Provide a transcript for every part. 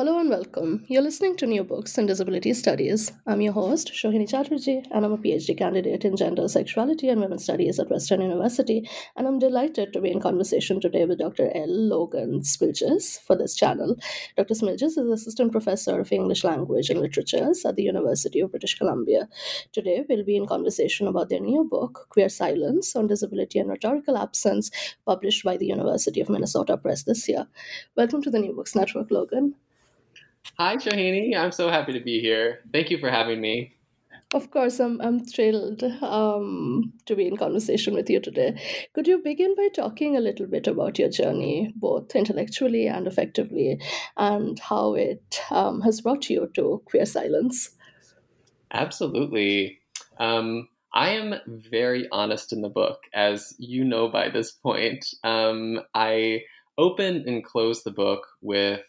Hello and welcome. You're listening to New Books in Disability Studies. I'm your host, Shohini Chatterjee, and I'm a PhD candidate in gender, sexuality, and women's studies at Western University. And I'm delighted to be in conversation today with Dr. L. Logan Smilges for this channel. Dr. Smilges is Assistant Professor of English Language and Literatures at the University of British Columbia. Today, we'll be in conversation about their new book, Queer Silence on Disability and Rhetorical Absence, published by the University of Minnesota Press this year. Welcome to the New Books Network, Logan. Hi, Shohini. I'm so happy to be here. Thank you for having me. Of course, I'm, I'm thrilled um, to be in conversation with you today. Could you begin by talking a little bit about your journey, both intellectually and effectively, and how it um, has brought you to queer silence? Absolutely. Um, I am very honest in the book, as you know by this point. Um, I open and close the book with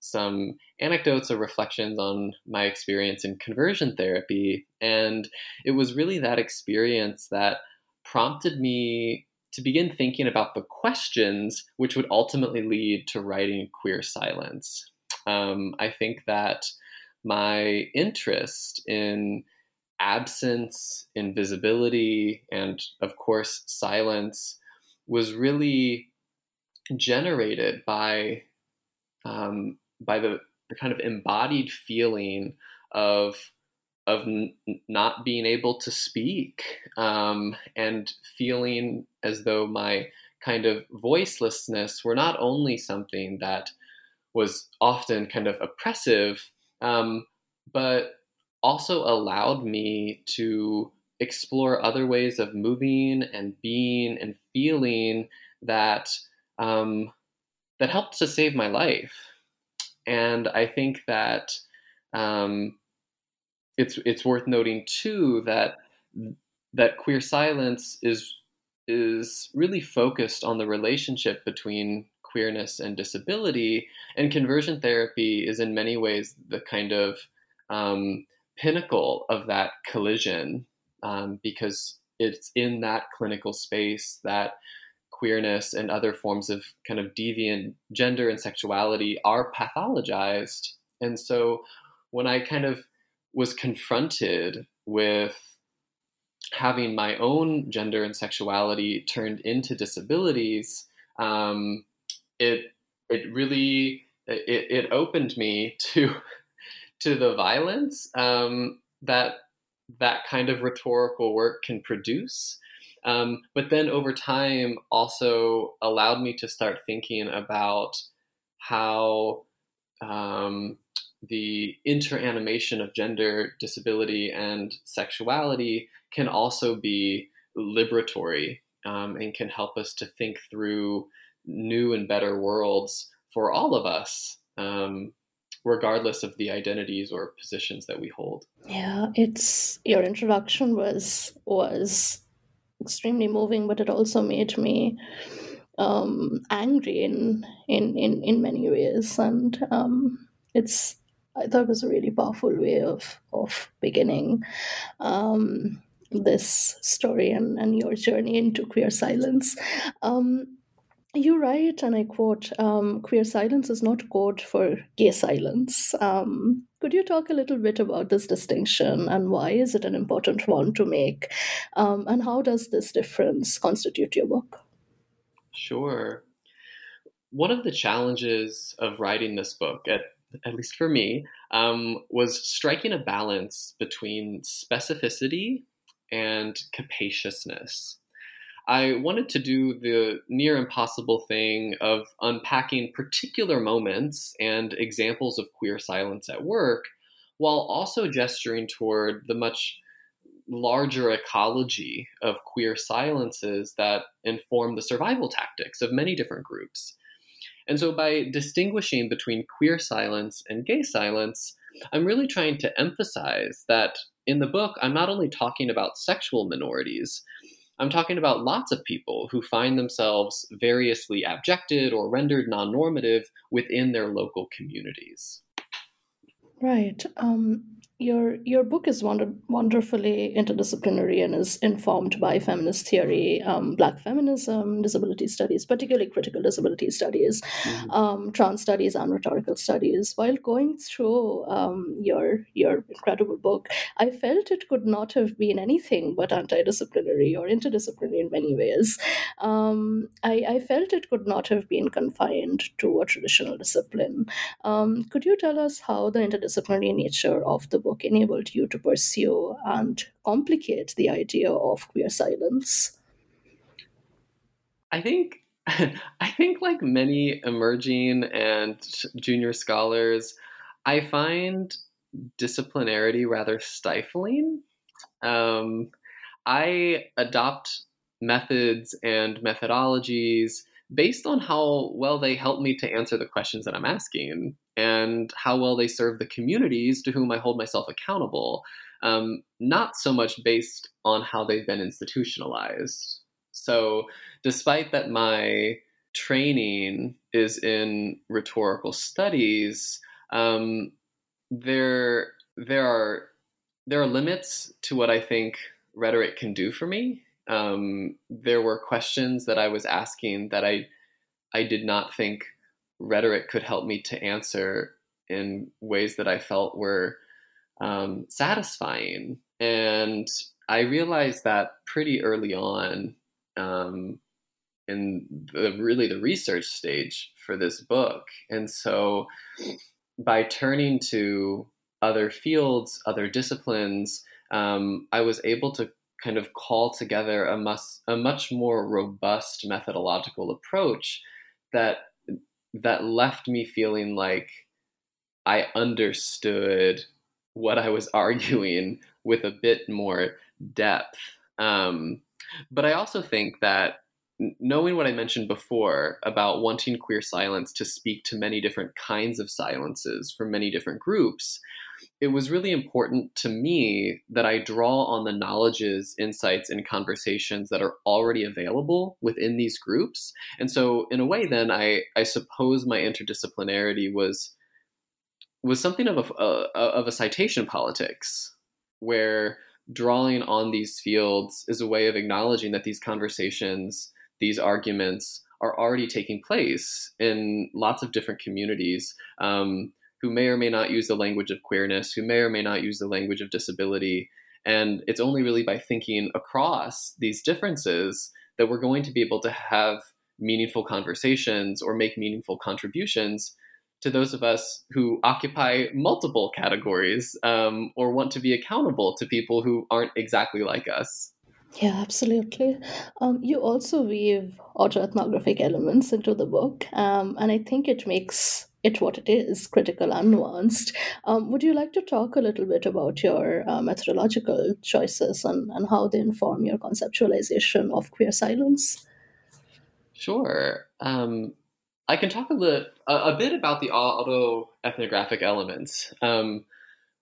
some anecdotes or reflections on my experience in conversion therapy. And it was really that experience that prompted me to begin thinking about the questions which would ultimately lead to writing Queer Silence. Um, I think that my interest in absence, invisibility, and of course, silence was really generated by um, by the, the kind of embodied feeling of of n- not being able to speak um, and feeling as though my kind of voicelessness were not only something that was often kind of oppressive, um, but also allowed me to explore other ways of moving and being and feeling that um, that helped to save my life and I think that um, it's it's worth noting too that that queer silence is is really focused on the relationship between queerness and disability, and conversion therapy is in many ways the kind of um, pinnacle of that collision um, because it's in that clinical space that queerness and other forms of kind of deviant gender and sexuality are pathologized. And so when I kind of was confronted with having my own gender and sexuality turned into disabilities, um, it it really it, it opened me to to the violence um, that that kind of rhetorical work can produce um, but then over time, also allowed me to start thinking about how um, the interanimation of gender, disability, and sexuality can also be liberatory um, and can help us to think through new and better worlds for all of us. Um, regardless of the identities or positions that we hold yeah it's your introduction was was extremely moving, but it also made me um, angry in, in in in many ways, and um, it's I thought it was a really powerful way of of beginning um, this story and, and your journey into queer silence. Um, you write, and I quote, um, queer silence is not code for gay silence. Um, could you talk a little bit about this distinction and why is it an important one to make? Um, and how does this difference constitute your book? Sure. one of the challenges of writing this book, at, at least for me, um, was striking a balance between specificity and capaciousness. I wanted to do the near impossible thing of unpacking particular moments and examples of queer silence at work while also gesturing toward the much larger ecology of queer silences that inform the survival tactics of many different groups. And so, by distinguishing between queer silence and gay silence, I'm really trying to emphasize that in the book, I'm not only talking about sexual minorities, I'm talking about lots of people who find themselves variously abjected or rendered non normative within their local communities. Right. Um, your your book is wonder, wonderfully interdisciplinary and is informed by feminist theory, um, Black feminism, disability studies, particularly critical disability studies, mm-hmm. um, trans studies, and rhetorical studies. While going through um, your your incredible book, I felt it could not have been anything but antidisciplinary or interdisciplinary in many ways. Um, I, I, felt it could not have been confined to a traditional discipline. Um, could you tell us how the interdisciplinary nature of the book enabled you to pursue and complicate the idea of queer silence? I think I think like many emerging and junior scholars, I find disciplinarity rather stifling. Um, I adopt methods and methodologies based on how well they help me to answer the questions that I'm asking and how well they serve the communities to whom I hold myself accountable, um, not so much based on how they've been institutionalized. So, despite that my training is in rhetorical studies, um, there there are there are limits to what I think rhetoric can do for me. Um, there were questions that I was asking that I I did not think rhetoric could help me to answer in ways that I felt were um, satisfying. And I realized that pretty early on um, in the really the research stage for this book. And so by turning to other fields, other disciplines, um, I was able to kind of call together a, mus- a much more robust methodological approach that that left me feeling like I understood what I was arguing with a bit more depth. Um, but I also think that knowing what I mentioned before about wanting queer silence to speak to many different kinds of silences from many different groups, it was really important to me that I draw on the knowledges, insights, and conversations that are already available within these groups. And so, in a way, then I, I suppose my interdisciplinarity was was something of a, a of a citation politics, where drawing on these fields is a way of acknowledging that these conversations, these arguments, are already taking place in lots of different communities. Um, who may or may not use the language of queerness, who may or may not use the language of disability. And it's only really by thinking across these differences that we're going to be able to have meaningful conversations or make meaningful contributions to those of us who occupy multiple categories um, or want to be accountable to people who aren't exactly like us. Yeah, absolutely. Um, you also weave autoethnographic elements into the book, um, and I think it makes it what it is, critical and nuanced. Um, would you like to talk a little bit about your uh, methodological choices and, and how they inform your conceptualization of queer silence? Sure. Um, I can talk a, li- a, a, bit about the auto ethnographic elements, um,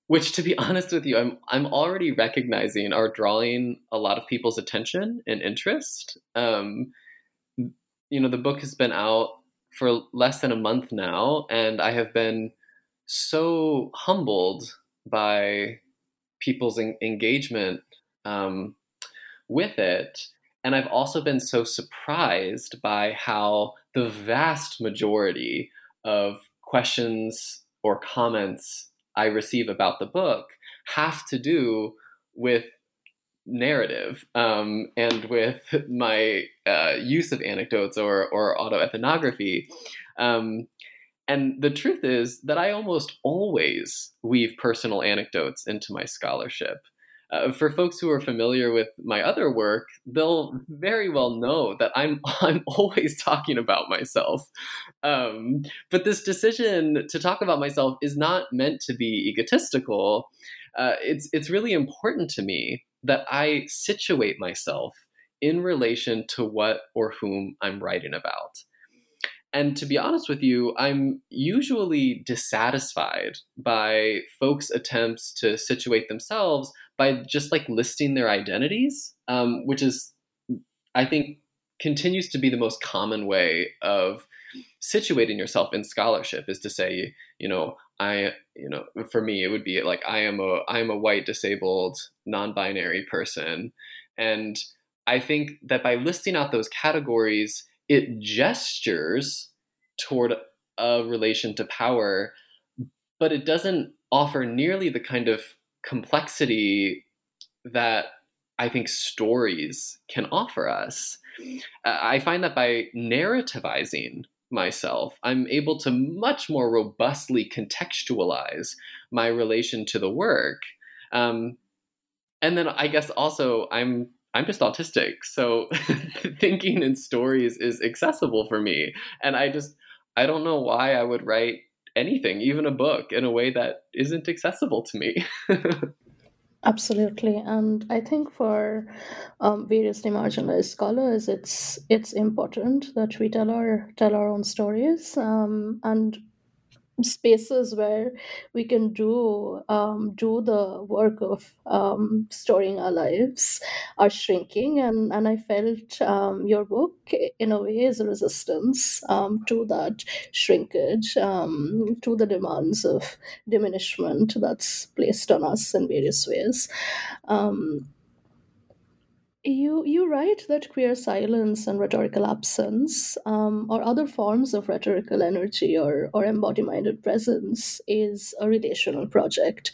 which, to be honest with you, I'm I'm already recognizing are drawing a lot of people's attention and interest. Um, you know, the book has been out for less than a month now, and I have been so humbled by people's en- engagement um, with it. And I've also been so surprised by how the vast majority of questions or comments I receive about the book have to do with narrative um, and with my uh, use of anecdotes or, or autoethnography. Um, and the truth is that I almost always weave personal anecdotes into my scholarship. Uh, for folks who are familiar with my other work, they'll very well know that I'm I'm always talking about myself. Um, but this decision to talk about myself is not meant to be egotistical. Uh, it's it's really important to me that I situate myself in relation to what or whom I'm writing about. And to be honest with you, I'm usually dissatisfied by folks' attempts to situate themselves by just like listing their identities, um, which is, I think, continues to be the most common way of situating yourself in scholarship is to say, you know, I, you know, for me, it would be like I am a I am a white disabled non-binary person, and I think that by listing out those categories, it gestures toward a relation to power, but it doesn't offer nearly the kind of complexity that I think stories can offer us. I find that by narrativizing myself, I'm able to much more robustly contextualize my relation to the work. Um, and then I guess also I'm I'm just autistic, so thinking in stories is accessible for me, and I just I don't know why I would write anything, even a book, in a way that isn't accessible to me. Absolutely, and I think for um, various demarginalized scholars, it's it's important that we tell our tell our own stories, um, and spaces where we can do um, do the work of um, storing our lives are shrinking and and I felt um, your book in a way is a resistance um, to that shrinkage um, to the demands of diminishment that's placed on us in various ways. Um, you you write that queer silence and rhetorical absence, um, or other forms of rhetorical energy or or embody-minded presence, is a relational project.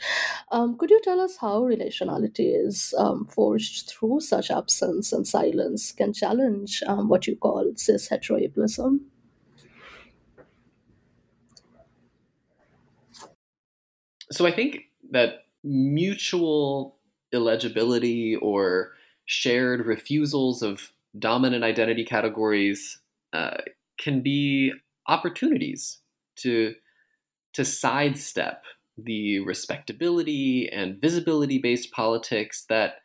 Um, could you tell us how relationality is um, forged through such absence and silence can challenge um, what you call cis heteroableism? So I think that mutual illegibility or shared refusals of dominant identity categories uh, can be opportunities to to sidestep the respectability and visibility based politics that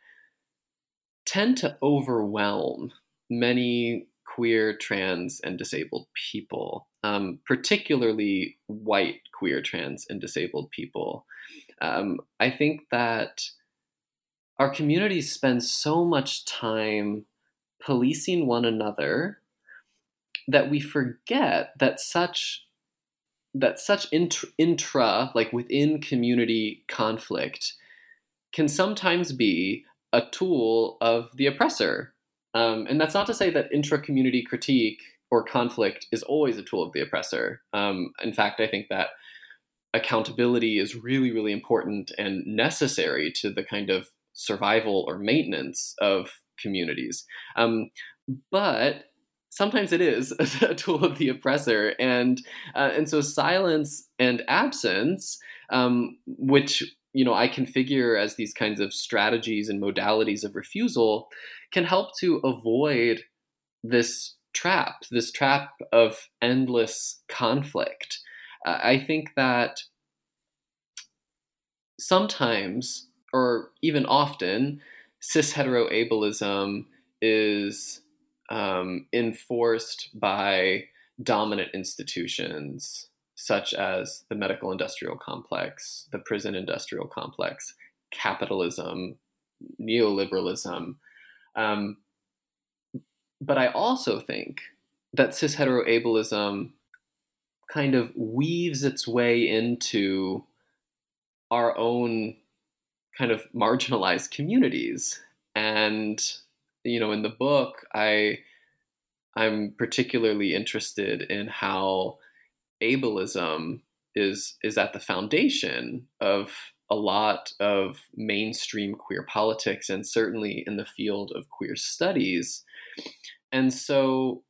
tend to overwhelm many queer, trans, and disabled people, um, particularly white queer, trans, and disabled people. Um, I think that our communities spend so much time policing one another that we forget that such that such intra, intra like within community conflict can sometimes be a tool of the oppressor. Um, and that's not to say that intra-community critique or conflict is always a tool of the oppressor. Um, in fact i think that accountability is really really important and necessary to the kind of survival or maintenance of communities. Um, but sometimes it is a tool of the oppressor, and uh, and so silence and absence, um, which you know I configure as these kinds of strategies and modalities of refusal, can help to avoid this trap, this trap of endless conflict. Uh, I think that sometimes or even often, cis hetero ableism is um, enforced by dominant institutions such as the medical industrial complex, the prison industrial complex, capitalism, neoliberalism. Um, but I also think that cis hetero ableism kind of weaves its way into our own kind of marginalized communities. And you know, in the book, I I'm particularly interested in how ableism is is at the foundation of a lot of mainstream queer politics and certainly in the field of queer studies. And so,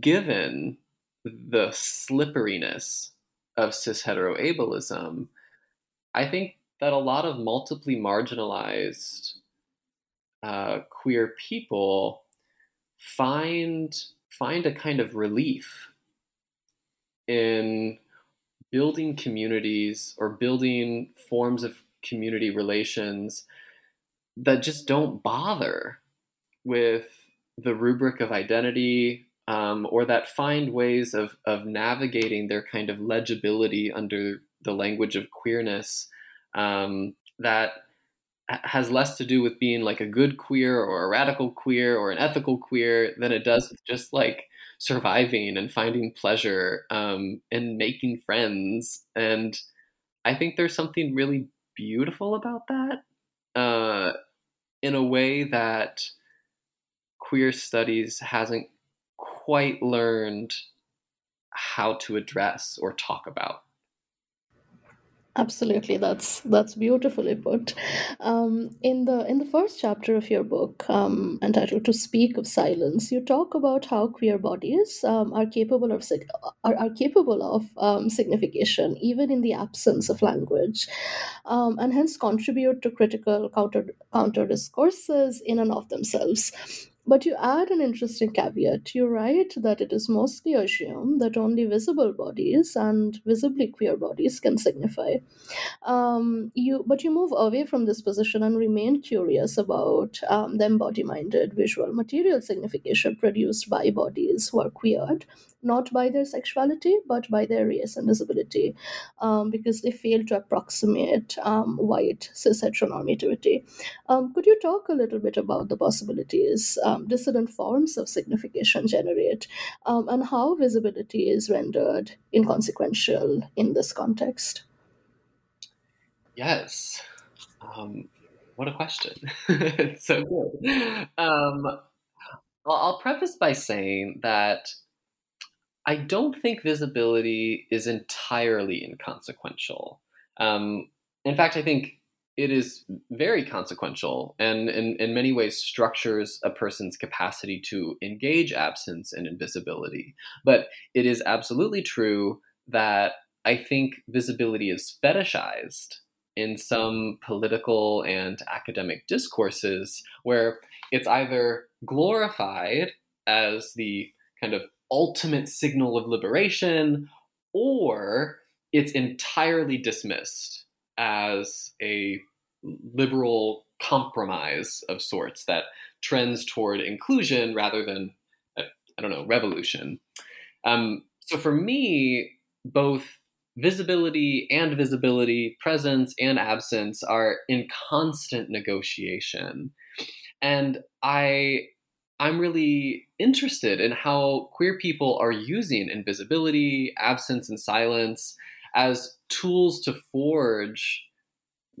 given the slipperiness of cis hetero ableism, I think that a lot of multiply marginalized uh, queer people find find a kind of relief in building communities or building forms of community relations that just don't bother with the rubric of identity um, or that find ways of, of navigating their kind of legibility under the language of queerness um, that has less to do with being like a good queer or a radical queer or an ethical queer than it does with just like surviving and finding pleasure um, and making friends. And I think there's something really beautiful about that uh, in a way that queer studies hasn't quite learned how to address or talk about. Absolutely, that's that's beautifully put. Um, in the in the first chapter of your book, um, entitled "To Speak of Silence," you talk about how queer bodies um, are capable of are, are capable of um, signification even in the absence of language, um, and hence contribute to critical counter counter discourses in and of themselves. But you add an interesting caveat. You write that it is mostly assumed that only visible bodies and visibly queer bodies can signify. Um, you, but you move away from this position and remain curious about um, the embody-minded visual material signification produced by bodies who are queered, not by their sexuality, but by their race and disability, um, because they fail to approximate um, white cis heteronormativity. Um, could you talk a little bit about the possibilities um, dissident forms of signification generate um, and how visibility is rendered inconsequential in this context? Yes. Um, what a question. it's so good. I'll preface by saying that I don't think visibility is entirely inconsequential. Um, in fact, I think it is very consequential and in, in many ways structures a person's capacity to engage absence and invisibility. But it is absolutely true that I think visibility is fetishized in some political and academic discourses where it's either glorified as the kind of ultimate signal of liberation, or it's entirely dismissed as a liberal compromise of sorts that trends toward inclusion rather than, uh, I don't know, revolution. Um, so for me, both visibility and visibility, presence and absence are in constant negotiation. And I I'm really interested in how queer people are using invisibility, absence, and silence as tools to forge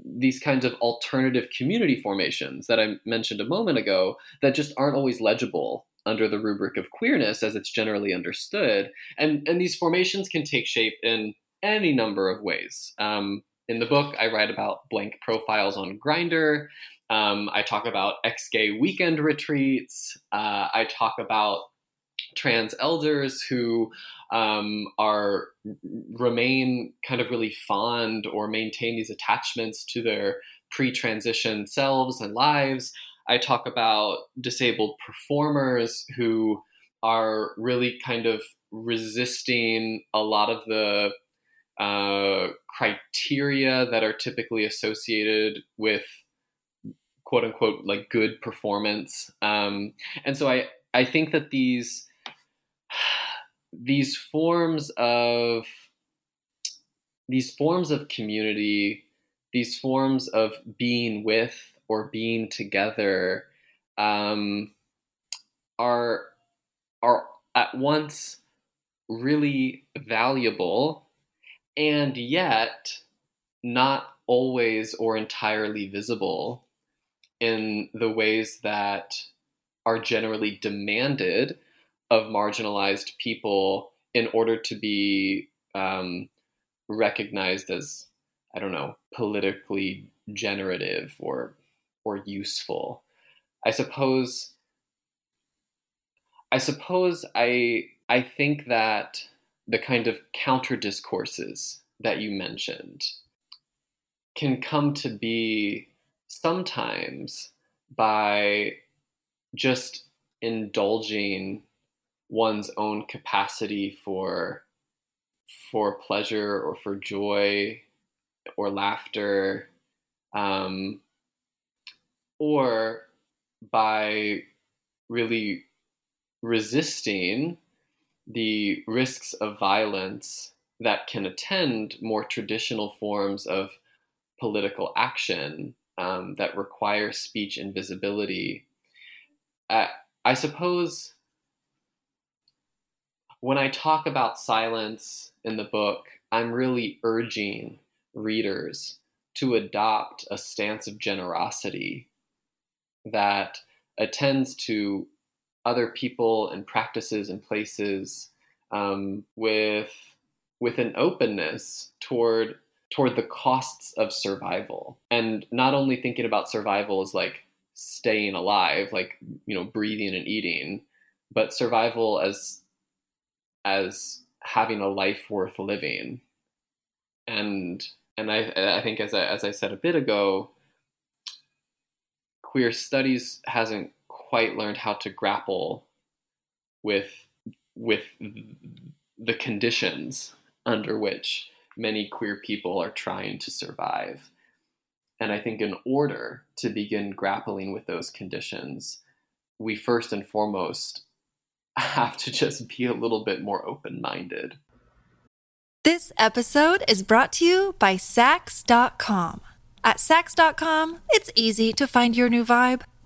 these kinds of alternative community formations that I mentioned a moment ago that just aren't always legible under the rubric of queerness as it's generally understood. And, and these formations can take shape in any number of ways. Um, in the book, I write about blank profiles on Grindr. Um, I talk about ex gay weekend retreats. Uh, I talk about trans elders who um, are remain kind of really fond or maintain these attachments to their pre-transition selves and lives. I talk about disabled performers who are really kind of resisting a lot of the uh, criteria that are typically associated with quote unquote like good performance. Um, and so I I think that these these forms of these forms of community, these forms of being with or being together, um, are are at once really valuable and yet not always or entirely visible in the ways that are generally demanded of marginalized people in order to be um, recognized as I don't know, politically generative or or useful. I suppose I suppose I I think that the kind of counter discourses that you mentioned can come to be sometimes by just indulging one's own capacity for for pleasure or for joy or laughter um, or by really resisting the risks of violence that can attend more traditional forms of political action um, that require speech and visibility. Uh, I suppose when I talk about silence in the book, I'm really urging readers to adopt a stance of generosity that attends to other people and practices and places um, with with an openness toward toward the costs of survival. And not only thinking about survival as like staying alive like you know breathing and eating but survival as as having a life worth living. And and I I think as I, as I said a bit ago queer studies hasn't quite learned how to grapple with with the conditions under which many queer people are trying to survive. And I think in order to begin grappling with those conditions, we first and foremost have to just be a little bit more open minded. This episode is brought to you by Saks.com. At Saks.com, it's easy to find your new vibe.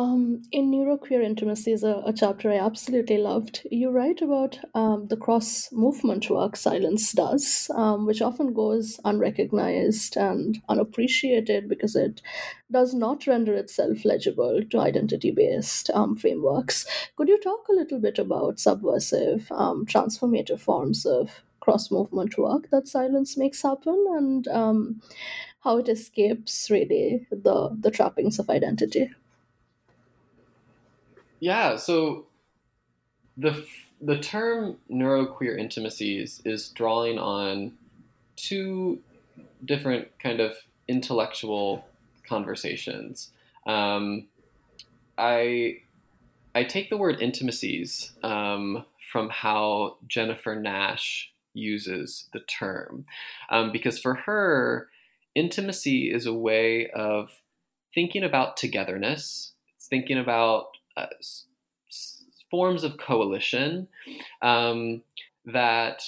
Um, in Neuroqueer Intimacies, a, a chapter I absolutely loved, you write about um, the cross movement work silence does, um, which often goes unrecognized and unappreciated because it does not render itself legible to identity based um, frameworks. Could you talk a little bit about subversive, um, transformative forms of cross movement work that silence makes happen and um, how it escapes really the, the trappings of identity? Yeah, so the the term neuroqueer intimacies is drawing on two different kind of intellectual conversations. Um, I I take the word intimacies um, from how Jennifer Nash uses the term, um, because for her, intimacy is a way of thinking about togetherness. It's thinking about uh, forms of coalition um, that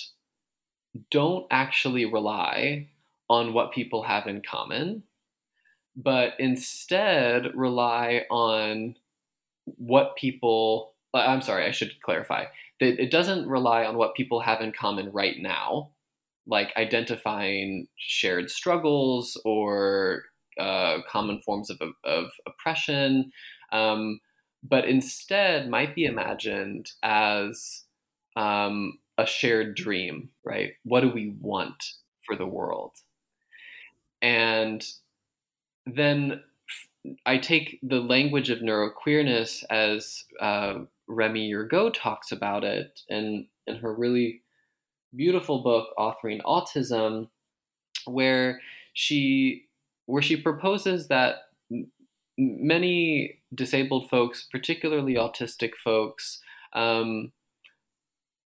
don't actually rely on what people have in common, but instead rely on what people. Uh, I'm sorry, I should clarify that it doesn't rely on what people have in common right now, like identifying shared struggles or uh, common forms of, of oppression. Um, but instead might be imagined as um, a shared dream, right? What do we want for the world? And then I take the language of neuroqueerness as uh, Remi Yergeau talks about it in, in her really beautiful book, Authoring Autism, where she where she proposes that many disabled folks, particularly autistic folks, um,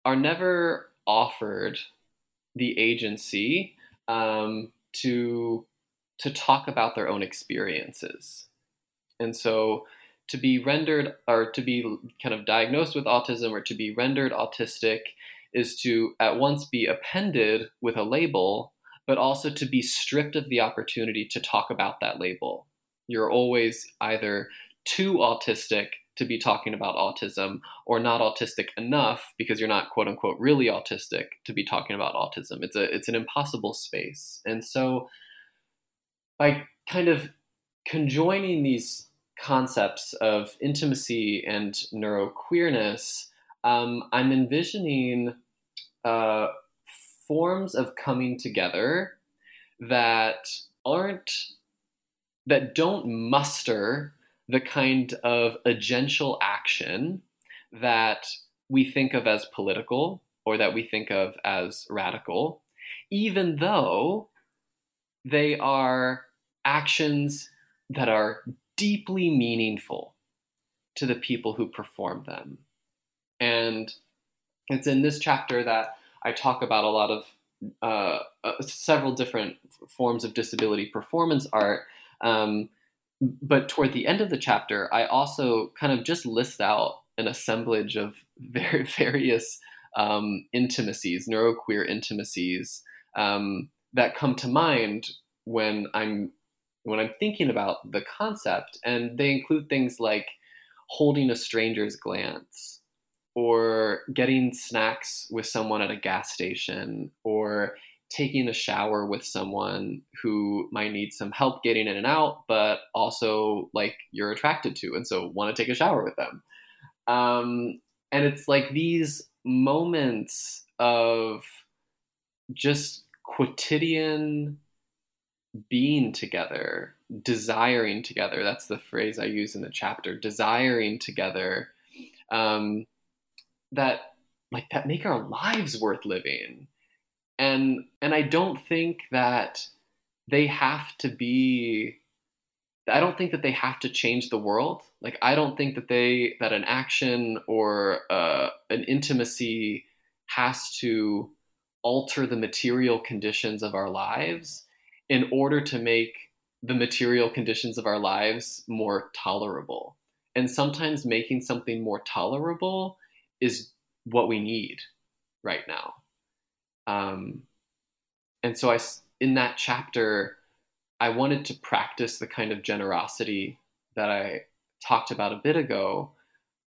are never offered the agency um, to to talk about their own experiences, and so to be rendered or to be kind of diagnosed with autism or to be rendered autistic is to at once be appended with a label, but also to be stripped of the opportunity to talk about that label you're always either too autistic to be talking about autism or not autistic enough because you're not quote unquote really autistic to be talking about autism. It's a it's an impossible space. And so by kind of conjoining these concepts of intimacy and neuroqueerness, um, I'm envisioning uh, forms of coming together that aren't that don't muster the kind of agential action that we think of as political or that we think of as radical, even though they are actions that are deeply meaningful to the people who perform them. And it's in this chapter that I talk about a lot of uh, uh, several different forms of disability performance art. Um, but toward the end of the chapter, I also kind of just list out an assemblage of very various um, intimacies, neuroqueer intimacies um, that come to mind when I'm when I'm thinking about the concept, and they include things like holding a stranger's glance, or getting snacks with someone at a gas station, or taking a shower with someone who might need some help getting in and out, but also like you're attracted to, and so want to take a shower with them. Um, and it's like these moments of just quotidian being together, desiring together. That's the phrase I use in the chapter. Desiring together. Um, that like that make our lives worth living and and I don't think that they have to be I don't think that they have to change the world. Like I don't think that they that an action or uh, an intimacy has to alter the material conditions of our lives in order to make the material conditions of our lives more tolerable. And sometimes making something more tolerable is what we need right now. Um, and so I, in that chapter, I wanted to practice the kind of generosity that I talked about a bit ago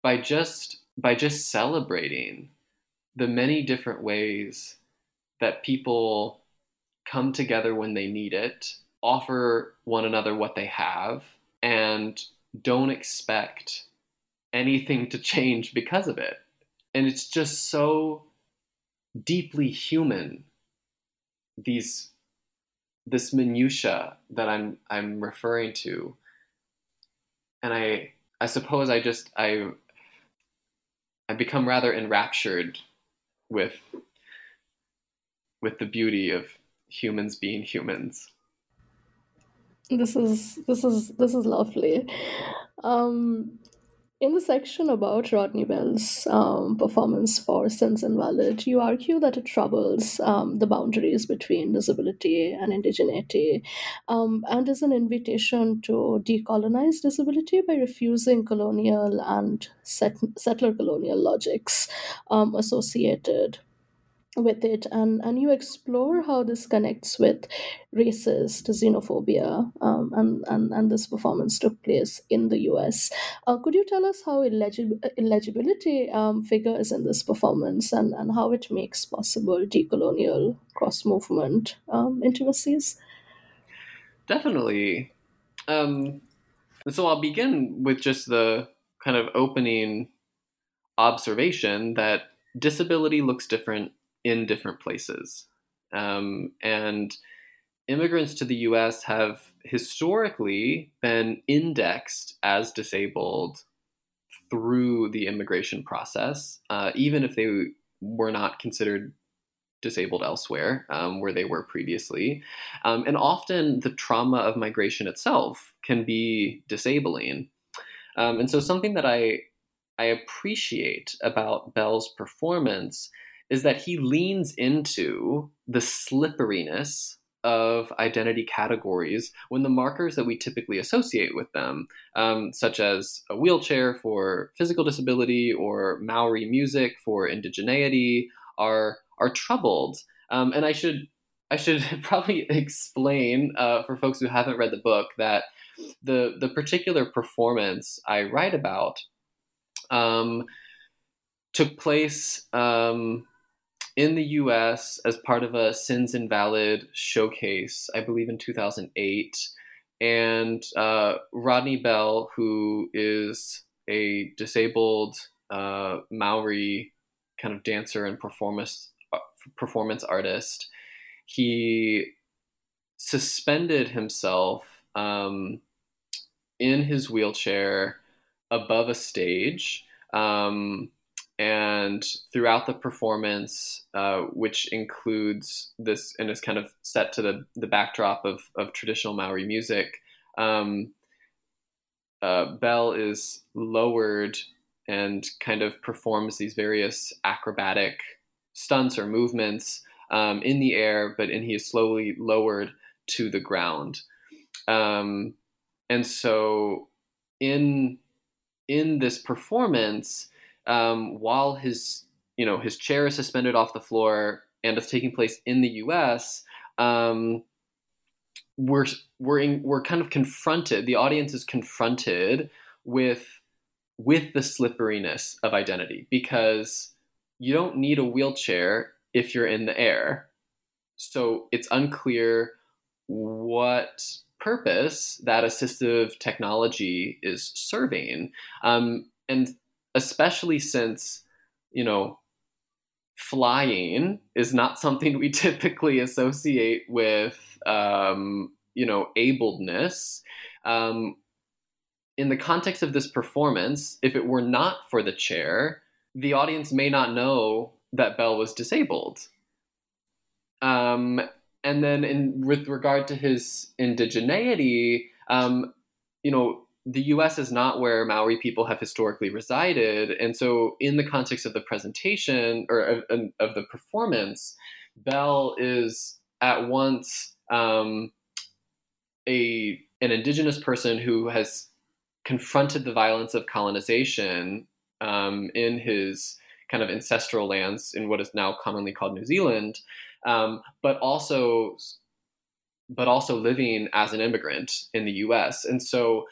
by just by just celebrating the many different ways that people come together when they need it, offer one another what they have, and don't expect anything to change because of it. And it's just so deeply human these this minutia that I'm I'm referring to, and I I suppose I just I I become rather enraptured with with the beauty of humans being humans. This is this is this is lovely. Um, in the section about Rodney Bell's um, performance for Sins Invalid, you argue that it troubles um, the boundaries between disability and indigeneity um, and is an invitation to decolonize disability by refusing colonial and set- settler colonial logics um, associated with it and and you explore how this connects with racist xenophobia um, and, and and this performance took place in the us uh, could you tell us how illegib- illegibility um, figures in this performance and and how it makes possible decolonial cross movement um, intimacies? Definitely. Um, so i'll begin with just the kind of opening observation that disability looks different in different places. Um, and immigrants to the US have historically been indexed as disabled through the immigration process, uh, even if they were not considered disabled elsewhere um, where they were previously. Um, and often the trauma of migration itself can be disabling. Um, and so, something that I, I appreciate about Bell's performance is that he leans into the slipperiness of identity categories when the markers that we typically associate with them, um, such as a wheelchair for physical disability or Maori music for indigeneity, are are troubled. Um, and I should I should probably explain uh, for folks who haven't read the book that the the particular performance I write about um, took place um, in the U.S. as part of a Sins Invalid showcase, I believe in 2008, and uh, Rodney Bell, who is a disabled uh, Maori kind of dancer and performance uh, performance artist, he suspended himself um, in his wheelchair above a stage. Um, and throughout the performance, uh, which includes this and is kind of set to the, the backdrop of, of traditional Maori music, um, uh, Bell is lowered and kind of performs these various acrobatic stunts or movements um, in the air, but and he is slowly lowered to the ground. Um, and so in in this performance, um, while his you know his chair is suspended off the floor and it's taking place in the U.S. Um, we're we're in, we're kind of confronted. The audience is confronted with with the slipperiness of identity because you don't need a wheelchair if you're in the air. So it's unclear what purpose that assistive technology is serving. Um, and especially since, you know, flying is not something we typically associate with, um, you know, abledness. Um, in the context of this performance, if it were not for the chair, the audience may not know that Bell was disabled. Um, and then, in with regard to his indigeneity, um, you know, the U.S. is not where Maori people have historically resided, and so in the context of the presentation or of, of the performance, Bell is at once um, a an indigenous person who has confronted the violence of colonization um, in his kind of ancestral lands in what is now commonly called New Zealand, um, but also but also living as an immigrant in the U.S. And so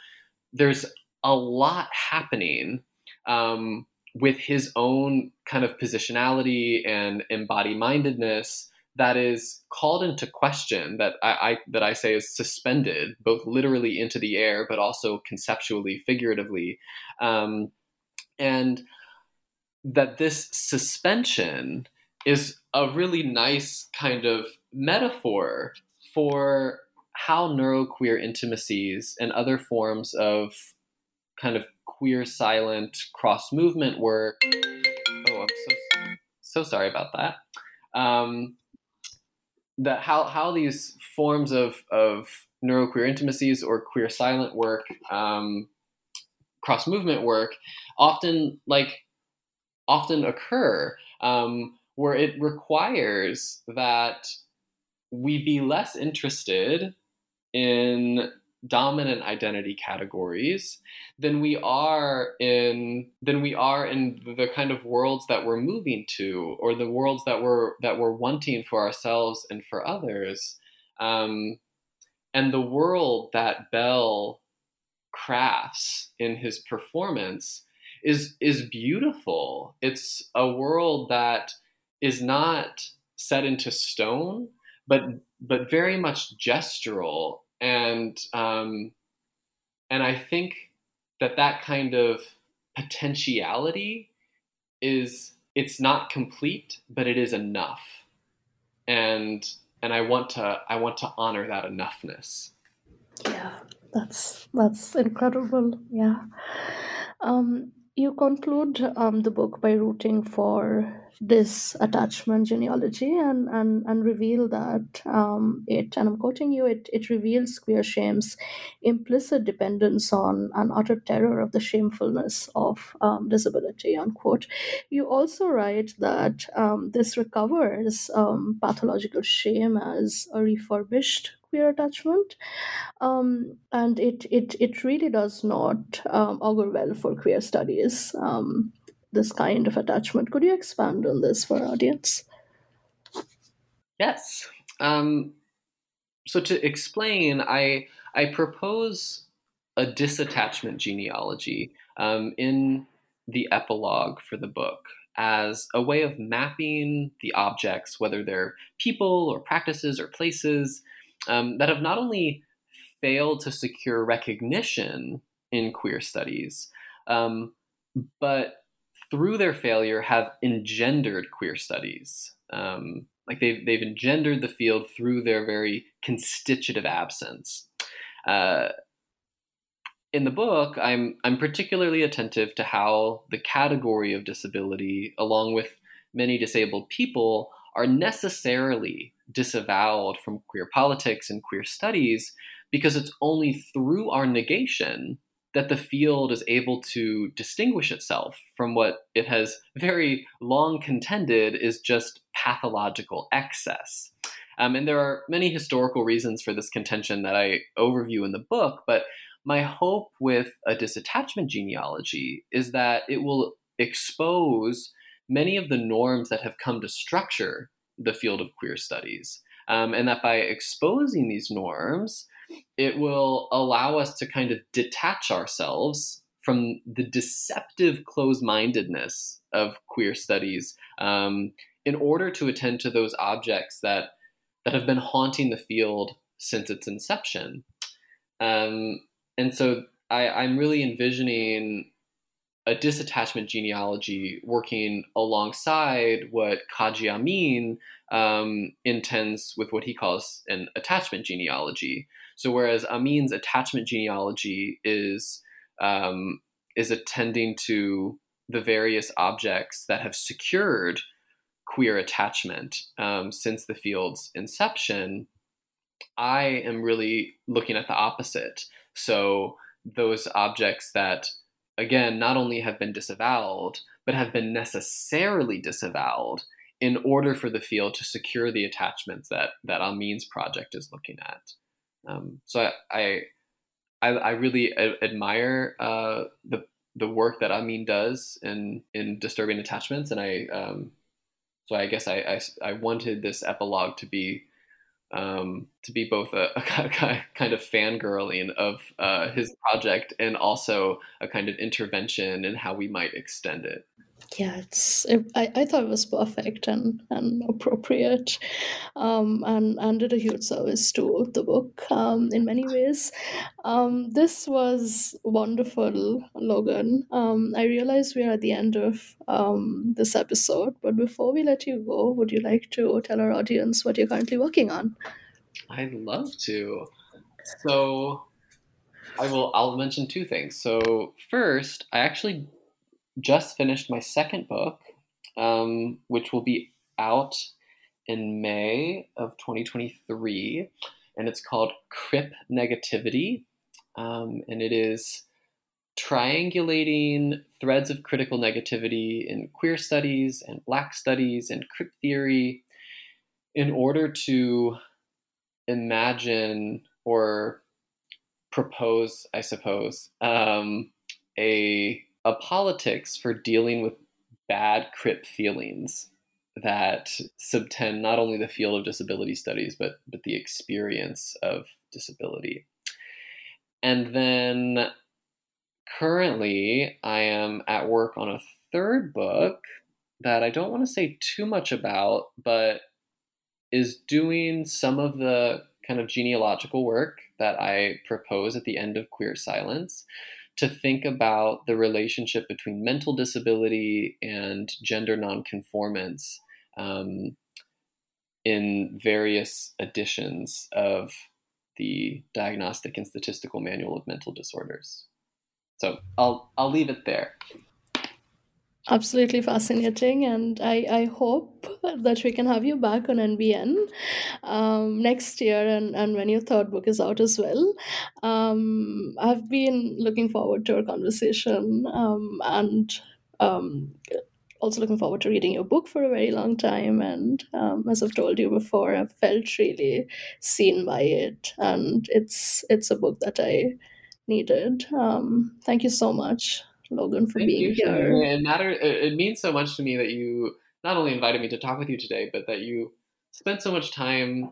there's a lot happening um, with his own kind of positionality and embody mindedness that is called into question that I, I, that I say is suspended both literally into the air but also conceptually figuratively. Um, and that this suspension is a really nice kind of metaphor for how neuroqueer intimacies and other forms of kind of queer silent cross movement work. Oh i'm so so sorry about that. Um, that how how these forms of of neuroqueer intimacies or queer silent work um, cross movement work often like often occur um, where it requires that we be less interested in dominant identity categories than we are in than we are in the kind of worlds that we're moving to or the worlds that we're that we're wanting for ourselves and for others um, and the world that bell crafts in his performance is is beautiful. It's a world that is not set into stone, but but very much gestural, and um, and I think that that kind of potentiality is it's not complete, but it is enough, and and I want to I want to honor that enoughness. Yeah, that's that's incredible. Yeah. Um, you conclude um, the book by rooting for this attachment genealogy and, and, and reveal that um, it, and I'm quoting you, it, it reveals queer shame's implicit dependence on an utter terror of the shamefulness of um, disability, unquote. You also write that um, this recovers um, pathological shame as a refurbished queer attachment um, and it, it it really does not um, augur well for queer studies um, this kind of attachment. Could you expand on this for our audience? Yes. Um, so to explain i i propose a disattachment genealogy um, in the epilogue for the book as a way of mapping the objects, whether they're people or practices or places, um, that have not only failed to secure recognition in queer studies, um, but through their failure have engendered queer studies. Um, like they've, they've engendered the field through their very constitutive absence. Uh, in the book, I'm I'm particularly attentive to how the category of disability, along with many disabled people, are necessarily disavowed from queer politics and queer studies because it's only through our negation that the field is able to distinguish itself from what it has very long contended is just pathological excess. Um, and there are many historical reasons for this contention that I overview in the book, but my hope with a disattachment genealogy is that it will expose many of the norms that have come to structure the field of queer studies. Um, and that by exposing these norms, it will allow us to kind of detach ourselves from the deceptive closed mindedness of queer studies um, in order to attend to those objects that, that have been haunting the field since its inception. Um, and so I, I'm really envisioning a disattachment genealogy working alongside what Kadji Amin um, intends with what he calls an attachment genealogy. So whereas Amin's attachment genealogy is um, is attending to the various objects that have secured queer attachment um, since the field's inception, I am really looking at the opposite. So those objects that, again, not only have been disavowed, but have been necessarily disavowed in order for the field to secure the attachments that that Amin's project is looking at. Um, so I, I, I really admire uh, the the work that Amin does in in disturbing attachments, and I um, so I guess I, I, I wanted this epilogue to be um, to be both a, a, kind of fangirling of uh, his project and also a kind of intervention in how we might extend it yeah it's it, I, I thought it was perfect and and appropriate. Um and and did a huge service to the book um in many ways. Um this was wonderful logan. Um i realize we're at the end of um this episode but before we let you go would you like to tell our audience what you're currently working on? I'd love to. So I will I'll mention two things. So first, I actually just finished my second book, um, which will be out in May of 2023, and it's called Crip Negativity, um, and it is triangulating threads of critical negativity in queer studies and Black studies and crip theory in order to imagine or propose, I suppose, um, a a politics for dealing with bad crip feelings that subtend not only the field of disability studies but but the experience of disability. And then currently I am at work on a third book that I don't want to say too much about but is doing some of the kind of genealogical work that I propose at the end of Queer Silence to think about the relationship between mental disability and gender nonconformance um, in various editions of the Diagnostic and Statistical Manual of Mental Disorders. So I'll I'll leave it there absolutely fascinating and I, I hope that we can have you back on nbn um, next year and, and when your third book is out as well. Um, i've been looking forward to our conversation um, and um, also looking forward to reading your book for a very long time and um, as i've told you before i've felt really seen by it and it's it's a book that i needed. Um, thank you so much Logan, for Thank being here. It matter. It means so much to me that you not only invited me to talk with you today, but that you spent so much time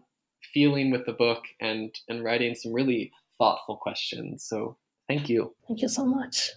feeling with the book and and writing some really thoughtful questions. So Thank you. Thank you so much.